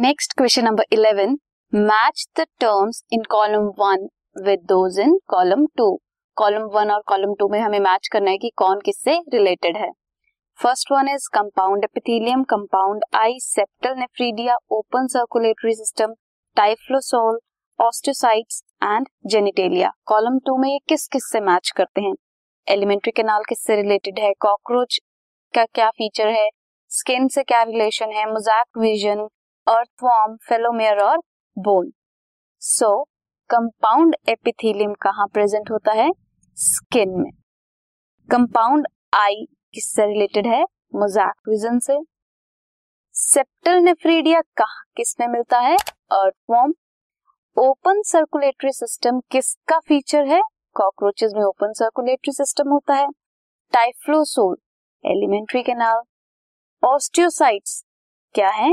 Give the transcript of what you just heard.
Next question number eleven match the terms in column one with those in column two column one और column two में हमें match करना है कि कौन किससे रिलेटेड है। First one is compound epithelium compound eye septal nephridia open circulatory system typhlosole osteocytes and genitalia column two में ये किस किस से मैच करते हैं? एलिमेंट्री कैनाल किससे रिलेटेड है? कॉकरोच का क्या फीचर है? स्किन से क्या रिलेशन है? मोजैक विजन अर्थवॉर्म फेलोमेयर और बोन सो कंपाउंड एपिथेलियम कहाँ प्रेजेंट होता है? स्किन में. कंपाउंड आई किससे रिलेटेड है? मोजैक विजन से. सेप्टल नेफ्रीडिया कहा किसमें मिलता है? अर्थवॉर्म ओपन सर्कुलेटरी सिस्टम किसका फीचर है? कॉकरोचेस में ओपन सर्कुलेटरी सिस्टम होता है. टाइफ्लोसोल एलिमेंट्री कैनाल ऑस्टियोसाइट्स क्या है?